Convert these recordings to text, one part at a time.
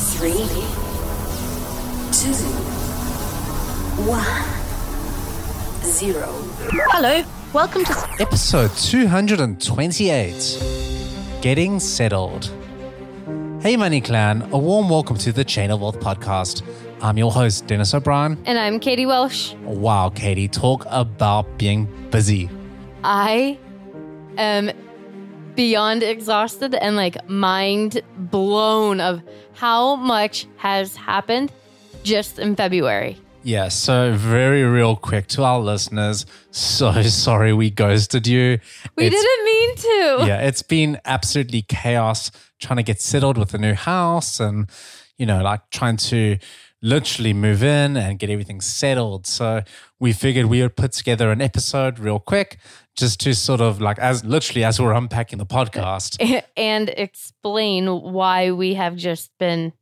Three, two, one, zero. Hello, welcome to Episode 228 Getting Settled. Hey, Money Clan, a warm welcome to the Chain of Wealth podcast. I'm your host, Dennis O'Brien. and I'm Katie Welsh. Wow, Katie, talk about being busy. I am beyond exhausted and like mind blown of how much has happened just in February. Yeah, so very real quick to our listeners, so sorry we ghosted you. We It's- didn't mean to. yeah, it's been absolutely chaos trying to get settled with a new house and, you know, like trying to literally move in and get everything settled. So we figured we would put together an episode real quick just to sort of like, as literally as we're unpacking the podcast. and explain why we have just been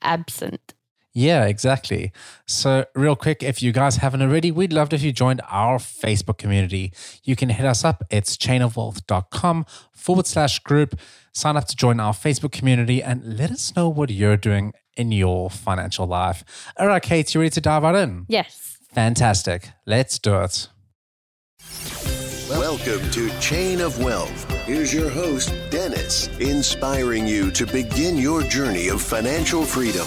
absent. Yeah, exactly. So, real quick, if you guys haven't already, we'd love it if you joined our Facebook community. You can hit us up. It's chainofwealth.com forward slash group. Sign up to join our Facebook community and let us know what you're doing in your financial life. All right, Kate, you ready to dive right in? Yes. Fantastic. Let's do it. Welcome to Chain of Wealth. Here's your host, Dennis, inspiring you to begin your journey of financial freedom.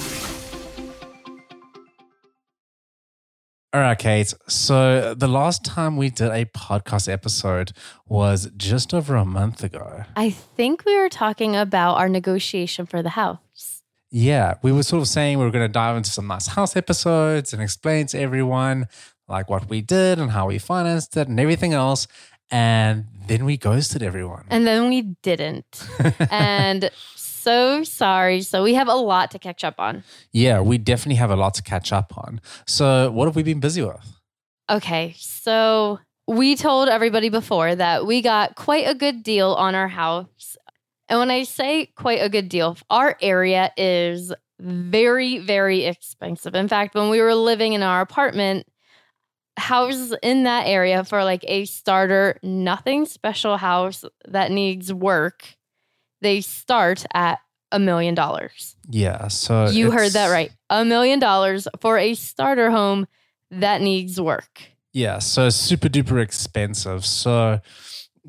All right, Kate. So, the last time we did a podcast episode was just over a month ago. I think we were talking about our negotiation for the house. Yeah, we were sort of saying we were going to dive into some nice house episodes and explain to everyone like what we did and how we financed it and everything else. And then we ghosted everyone. And then we didn't. and so sorry. So we have a lot to catch up on. yeah, we definitely have a lot to catch up on. So, what have we been busy with? Okay, so we told everybody before that we got quite a good deal on our house. And when I say quite a good deal, our area is very, very expensive. In fact, when we were living in our apartment, houses in that area for like a starter, nothing special house that needs work, they start at a million dollars. Yeah, so You heard that right. A million dollars for a starter home that needs work. Yeah, so super duper expensive. So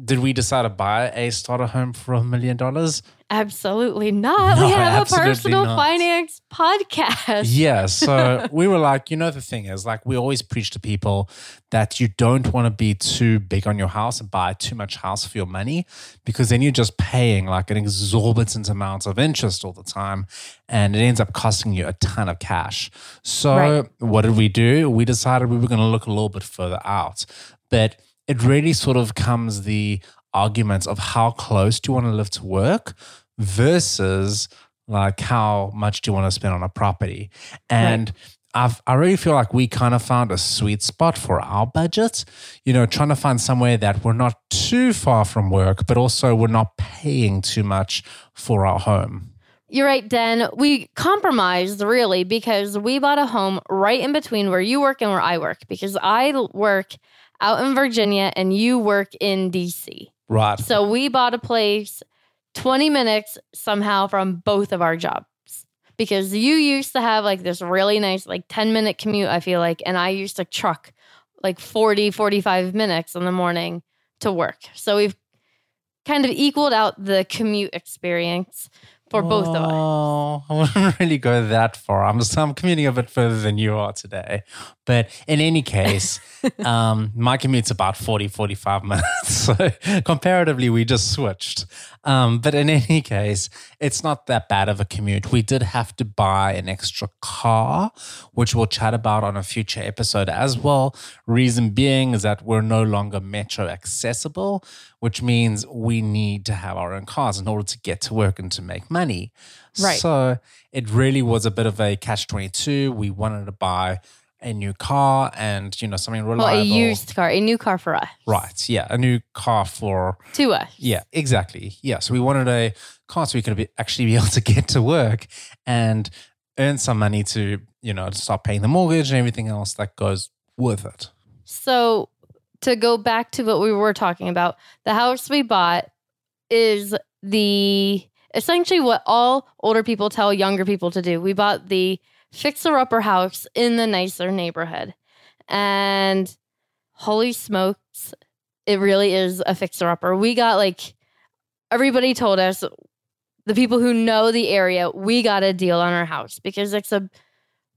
did we decide to buy a starter home for a million dollars? Absolutely not. No, we have a personal not. finance podcast. Yeah. So we were like, you know, the thing is, like, we always preach to people that you don't want to be too big on your house and buy too much house for your money because then you're just paying like an exorbitant amount of interest all the time and it ends up costing you a ton of cash. So Right. what did we do? We decided we were going to look a little bit further out. But it really sort of comes the arguments of how close do you want to live to work versus like how much do you want to spend on a property and I've, I really feel like we kind of found a sweet spot for our budget, you know, trying to find somewhere that we're not too far from work, but also we're not paying too much for our home. You're right, Den. We compromised really because we bought a home right in between where you work and where I work because I work out in Virginia and you work in DC. Right. So we bought a place 20 minutes somehow from both of our jobs because you used to have like this really nice like 10 minute commute I feel like and I used to truck like 40 45 minutes in the morning to work. So we've kind of equaled out the commute experience for both of us. Oh, I wouldn't really go that far. I'm I'm commuting a bit further than you are today. But in any case, um, my commute's about 40, 45 minutes. So comparatively, we just switched. Um, but in any case, it's not that bad of a commute. We did have to buy an extra car, which we'll chat about on a future episode as well. Reason being is that we're no longer metro accessible, which means we need to have our own cars in order to get to work and to make money. Right. So it really was a bit of a catch 22. We wanted to buy a new car and, you know, something reliable. Well, a used car, a new car for us. Right. Yeah. A new car for To us. yeah, exactly. Yeah. So we wanted a car so we could be, actually be able to get to work and earn some money to, you know, to start paying the mortgage and everything else that goes with it. So to go back to what we were talking about, the house we bought is the essentially what all older people tell younger people to do. We bought the fixer upper house in the nicer neighborhood. And holy smokes, it really is a fixer upper. We got like everybody told us the people who know the area, we got a deal on our house because it's a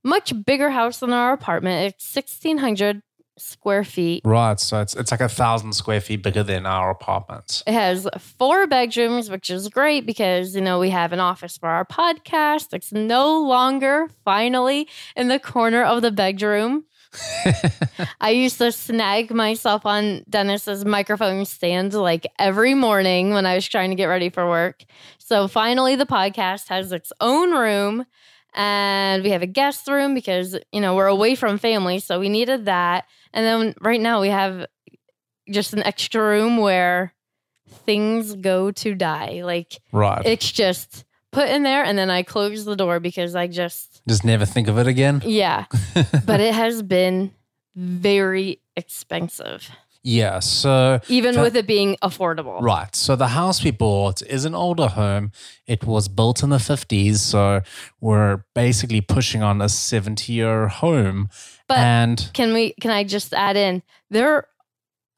much bigger house than our apartment. It's 1600 square feet. Right. So it's it's like a thousand square feet bigger than our apartment. It has four bedrooms, which is great because, you know, we have an office for our podcast. It's no longer finally in the corner of the bedroom. I used to snag myself on Dennis's microphone stand like every morning when I was trying to get ready for work. So finally, the podcast has its own room and we have a guest room because, you know, we're away from family. So we needed that. And then right now we have just an extra room where things go to die. Like Right. it's just put in there and then I close the door because I just, Just never think of it again. yeah. but it has been very expensive, Yeah. So even with it being affordable. Right. So the house we bought is an older home. It was built in the 50s. So we're basically pushing on a 70 year home. But and can we, can I just add in there,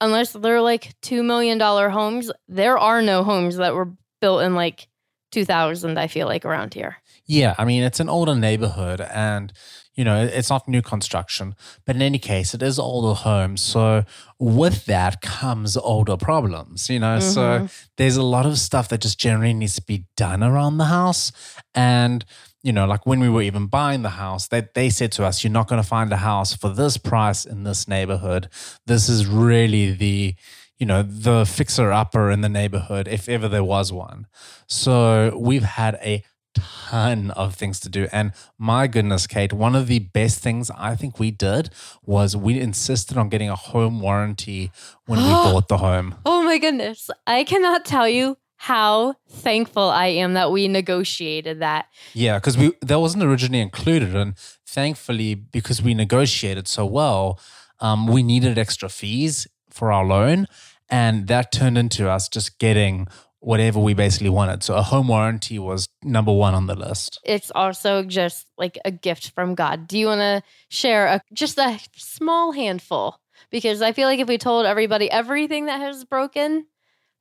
unless they're like $2 million homes, there are no homes that were built in like 2000, I feel like around here. yeah, I mean, it's an older neighborhood and, you know, it's not new construction. But in any case, it is older homes. So with that comes older problems, you know? So mm-hmm. there's a lot of stuff that just generally needs to be done around the house. And, you know, like when we were even buying the house, they, they said to us, you're not going to find a house for this price in this neighborhood. This is really the, you know, the fixer upper in the neighborhood, if ever there was one. So we've had a ton of things to do. And my goodness, Kate, one of the best things I think we did was we insisted on getting a home warranty when we bought the home. Oh my goodness. I cannot tell you how thankful I am that we negotiated that. Yeah, because we that wasn't originally included, and thankfully, because we negotiated so well, um, we needed extra fees for our loan, and that turned into us just getting whatever we basically wanted. So a home warranty was number one on the list. It's also just like a gift from God. Do you want to share a just a small handful? Because I feel like if we told everybody everything that has broken,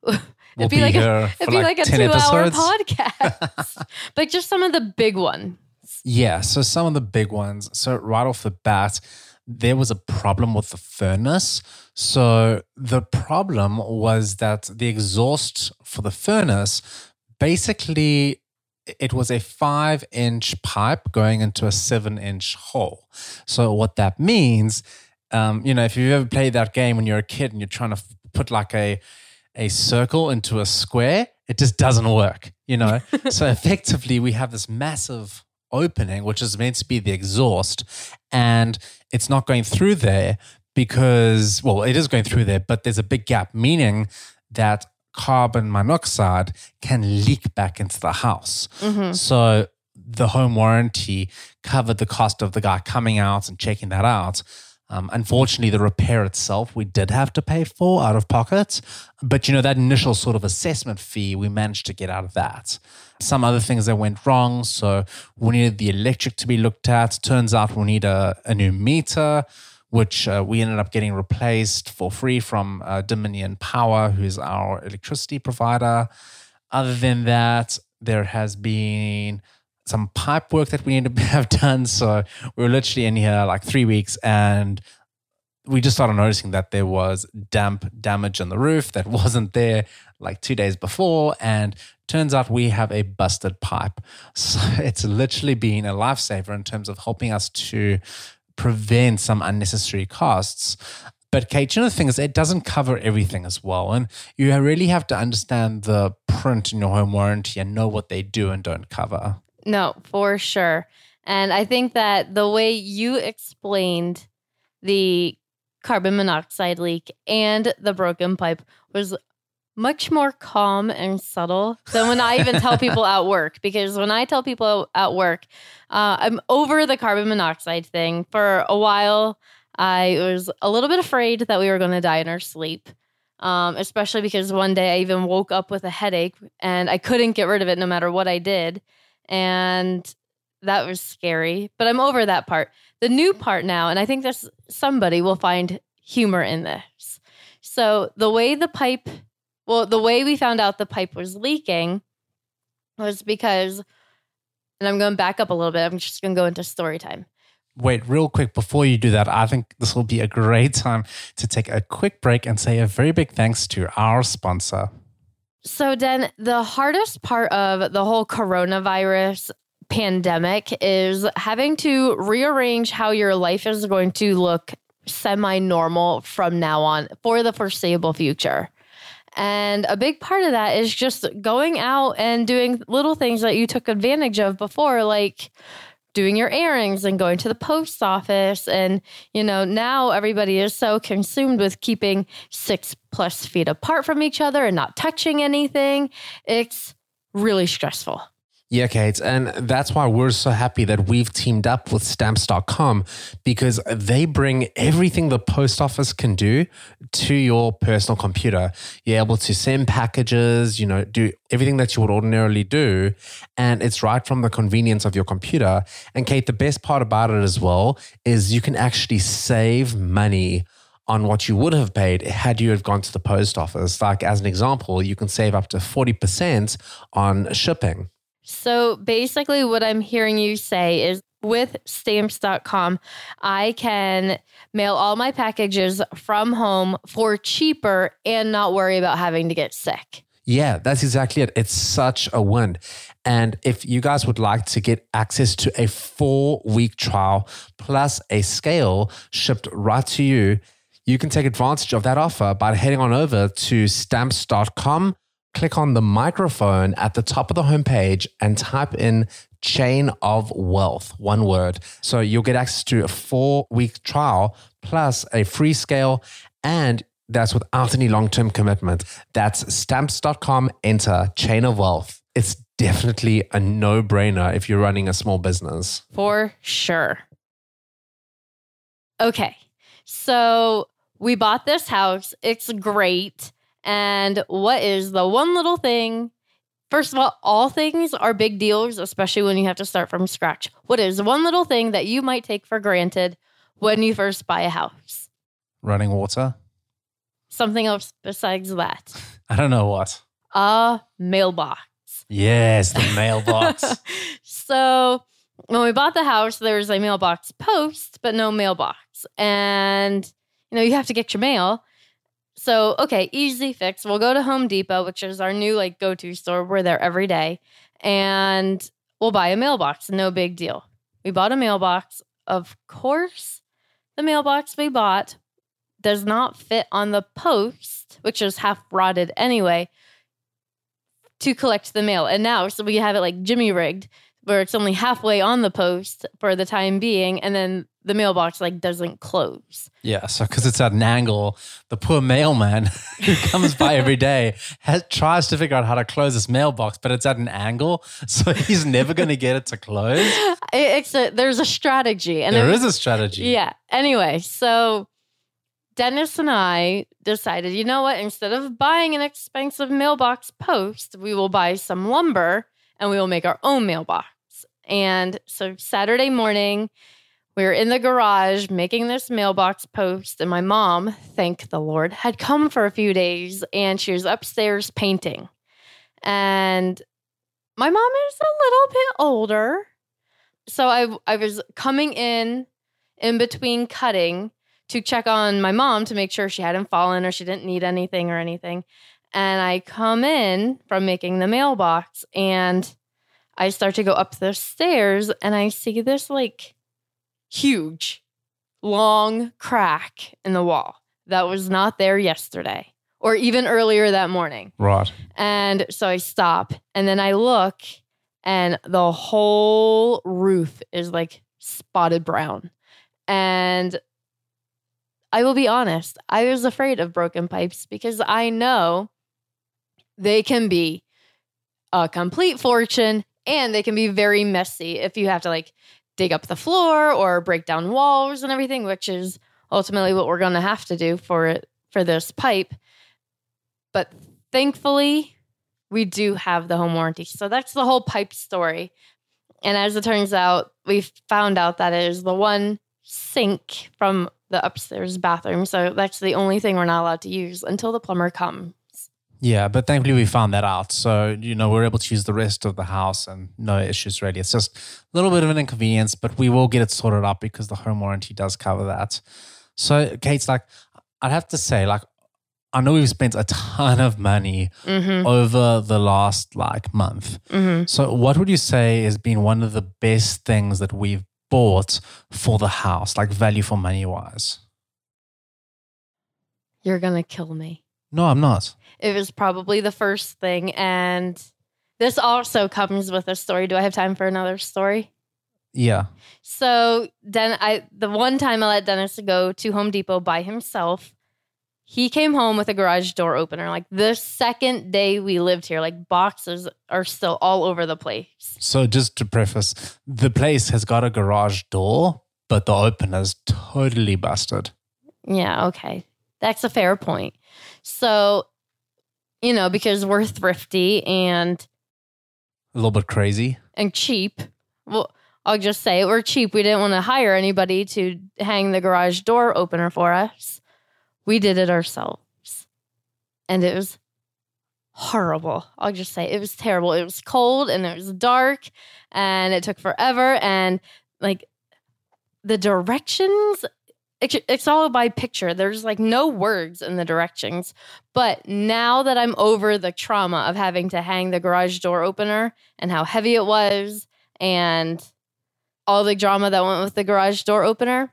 We'll it'd be, be like a, it'd be like like, a 10 two-hour podcast. but just some of the big ones. Yeah, so some of the big ones. So right off the bat, there was a problem with the furnace. So the problem was that the exhaust for the furnace basically it was a five inch pipe going into a seven inch hole. So what that means, um, you know, if you've ever played that game when you're a kid and you're trying to put like a a circle into a square, it just doesn't work, you know? so effectively we have this massive opening, which is meant to be the exhaust, and it's not going through there because, well, it is going through there, but there's a big gap, meaning that carbon monoxide can leak back into the house. Mm-hmm. So the home warranty covered the cost of the guy coming out and checking that out. Um, unfortunately, the repair itself we did have to pay for out of pocket. But you know, that initial sort of assessment fee, we managed to get out of that. Some other things that went wrong. So we needed the electric to be looked at. Turns out we need a, a new meter, which uh, we ended up getting replaced for free from uh, Dominion Power, who's our electricity provider. Other than that, there has been some pipe work that we need to have done. So we were literally in here like three weeks and we just started noticing that there was damp damage on the roof that wasn't there like two days before. And turns out we have a busted pipe. So it's literally been a lifesaver in terms of helping us to prevent some unnecessary costs. But Kate, you know the thing is, it doesn't cover everything as well, and you really have to understand the print in your home warranty and know what they do and don't cover. No, for sure. And I think that the way you explained the carbon monoxide leak and the broken pipe was much more calm and subtle than when I even tell people at work. Because when I tell people at work, uh, I'm over the carbon monoxide thing. For a while, I was a little bit afraid that we were going to die in our sleep. Um, especially because one day I even woke up with a headache and I couldn't get rid of it no matter what I did. And that was scary, but I'm over that part. The new part now, and I think this somebody will find humor in this. So the way the pipe, well, the way we found out the pipe was leaking was because, and I'm going back up a little bit. I'm just going to go into story time. Wait, real quick, before you do that, I think this will be a great time to take a quick break and say a very big thanks to our sponsor. So, Den, the hardest part of the whole coronavirus pandemic is having to rearrange how your life is going to look semi normal from now on for the foreseeable future. And a big part of that is just going out and doing little things that you took advantage of before, like doing your errands and going to the post office. And, you know, now everybody is so consumed with keeping six plus feet apart from each other and not touching anything. It's really stressful. Yeah, Kate. And that's why we're so happy that we've teamed up with stamps.com because they bring everything the post office can do to your personal computer. You're able to send packages, you know, do everything that you would ordinarily do. And it's right from the convenience of your computer. And Kate, the best part about it as well is you can actually save money on what you would have paid had you have gone to the post office. Like, as an example, you can save up to 40% on shipping. So basically, what I'm hearing you say is with stamps.com, I can mail all my packages from home for cheaper and not worry about having to get sick. Yeah, that's exactly it. It's such a win. And if you guys would like to get access to a four week trial plus a scale shipped right to you, you can take advantage of that offer by heading on over to stamps.com, click on the microphone at the top of the homepage, and type in chain of wealth, one word. So you'll get access to a four week trial plus a free scale and that's without any long term commitment. That's stamps.com, enter chain of wealth. It's definitely a no brainer if you're running a small business. For sure. Okay. So we bought this house. It's great. And what is the one little thing? First of all, all things are big deals, especially when you have to start from scratch. What is one little thing that you might take for granted when you first buy a house? Running water. something else besides that. I don't know what. A mailbox. Yes, the mailbox. so when we bought the house, there was a mailbox post, but no mailbox. And you know, you have to get your mail. So, okay, easy fix. We'll go to Home Depot, which is our new like go-to store. We're there every day. And we'll buy a mailbox. No big deal. We bought a mailbox. Of course, the mailbox we bought does not fit on the post, which is half rotted anyway, to collect the mail. And now, so we have it like Jimmy rigged, where it's only halfway on the post for the time being, and then the mailbox like doesn't close. Yeah, so because it's at an angle, the poor mailman who comes by every day has, tries to figure out how to close this mailbox, but it's at an angle, so he's never going to get it to close. It- it's a, there's a strategy, and There it- is a strategy. Yeah. Anyway, so Dennis and I decided, you know what? Instead of buying an expensive mailbox post, we will buy some lumber and we will make our own mailbox. And so Saturday morning, we were in the garage making this mailbox post, and my mom, thank the Lord, had come for a few days and she was upstairs painting. And my mom is a little bit older. So I I was coming in in between cutting to check on my mom to make sure she hadn't fallen or she didn't need anything or anything. And I come in from making the mailbox and I start to go up the stairs and I see this like huge, long crack in the wall that was not there yesterday or even earlier that morning. Right. And so I stop and then I look and the whole roof is like spotted brown. And I will be honest, I was afraid of broken pipes because I know they can be a complete fortune and they can be very messy if you have to like dig up the floor or break down walls and everything, which is ultimately what we're going to have to do for it for this pipe. But thankfully, we do have the home warranty. So that's the whole pipe story. And as it turns out, we found out that it is the one sink from the upstairs bathroom. So that's the only thing we're not allowed to use until the plumber comes. Yeah, but thankfully we found that out. So, you know, we're able to use the rest of the house and no issues really. It's just a little bit of an inconvenience, but we will get it sorted out because the home warranty does cover that. So, Kate's like, I'd have to say, like, I know we've spent a ton of money Mhm. over the last like month. Mhm. So, what would you say has been one of the best things that we've bought for the house, like value for money wise? You're going to kill me. No, I'm not. It was probably the first thing. And this also comes with a story. Do I have time for another story? Yeah. So then I the one time I let Dennis go to Home Depot by himself, he came home with a garage door opener. Like the second day we lived here, like boxes are still all over the place. So just to preface, the place has got a garage door, but the opener's totally busted. Yeah, okay. That's a fair point. So, you know, because we're thrifty and A little bit crazy. and cheap. Well, I'll just say we're cheap. We didn't want to hire anybody to hang the garage door opener for us. We did it ourselves. And it was horrible. I'll just say it was terrible. It was cold and it was dark and it took forever. And like the directions, it- it's all by picture. There's like no words in the directions. But now that I'm over the trauma of having to hang the garage door opener and how heavy it was and all the drama that went with the garage door opener,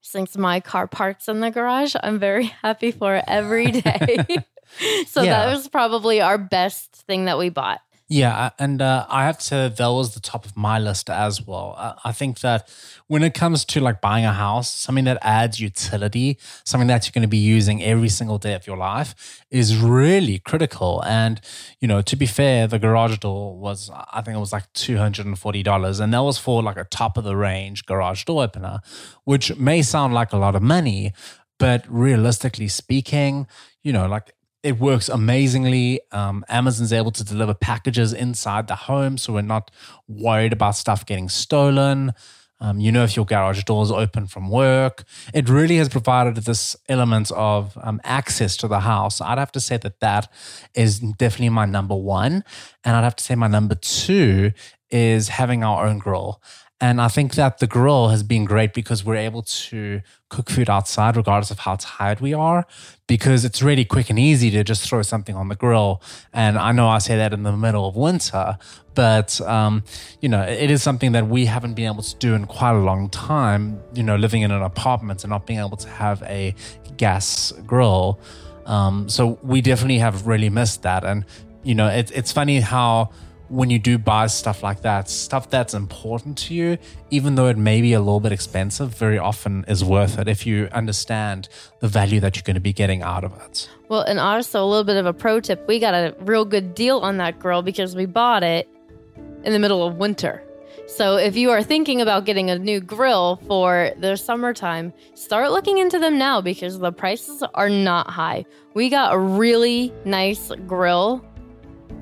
since my car parks in the garage, I'm very happy for it every day. so Yeah. that was probably our best thing that we bought. Yeah, and uh, I have to say that was the top of my list as well. I, think that when it comes to like buying a house, something that adds utility, something that you're going to be using every single day of your life, is really critical. And you know, to be fair, the garage door was I think it was like two hundred and forty dollars, and that was for like a top of the range garage door opener, which may sound like a lot of money, but realistically speaking, you know, like it works amazingly. Um, Amazon's able to deliver packages inside the home, so we're not worried about stuff getting stolen. Um, you know if your garage door is open from work. It really has provided this element of um, access to the house. I'd have to say that that is definitely my number one. And I'd have to say my number two is having our own grill. And I think that the grill has been great because we're able to cook food outside regardless of how tired we are because it's really quick and easy to just throw something on the grill. And I know I say that in the middle of winter, but um, you know, it is something that we haven't been able to do in quite a long time, you know, living in an apartment and not being able to have a gas grill. Um, so we definitely have really missed that. And, you know, it, it's funny how when you do buy stuff like that, stuff that's important to you, even though it may be a little bit expensive, very often is worth it if you understand the value that you're going to be getting out of it. Well, and also a little bit of a pro tip we got a real good deal on that grill because we bought it in the middle of winter. So if you are thinking about getting a new grill for the summertime, start looking into them now because the prices are not high. We got a really nice grill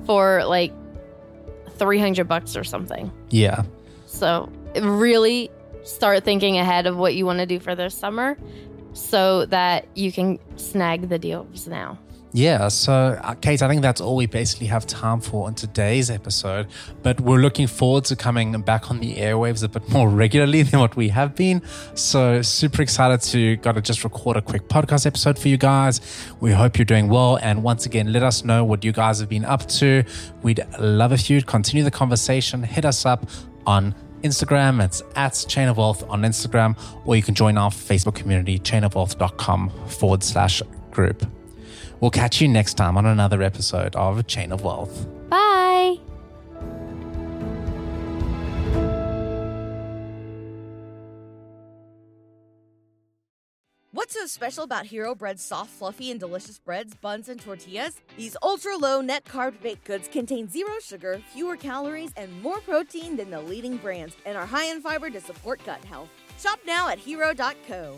for like 300 bucks or something. Yeah. So really start thinking ahead of what you want to do for this summer so that you can snag the deals now. Yeah, so uh, Kate, I think that's all we basically have time for in today's episode. But we're looking forward to coming back on the airwaves a bit more regularly than what we have been. So super excited to got to just record a quick podcast episode for you guys. We hope you're doing well, and once again, let us know what you guys have been up to. We'd love if you'd continue the conversation. Hit us up on Instagram. It's at Chain of Wealth on Instagram, or you can join our Facebook community, chainofwealth.com forward slash group. We'll catch you next time on another episode of Chain of Wealth. Bye. What's so special about Hero Bread's soft, fluffy, and delicious breads, buns, and tortillas? These ultra low net carb baked goods contain zero sugar, fewer calories, and more protein than the leading brands, and are high in fiber to support gut health. Shop now at hero.co.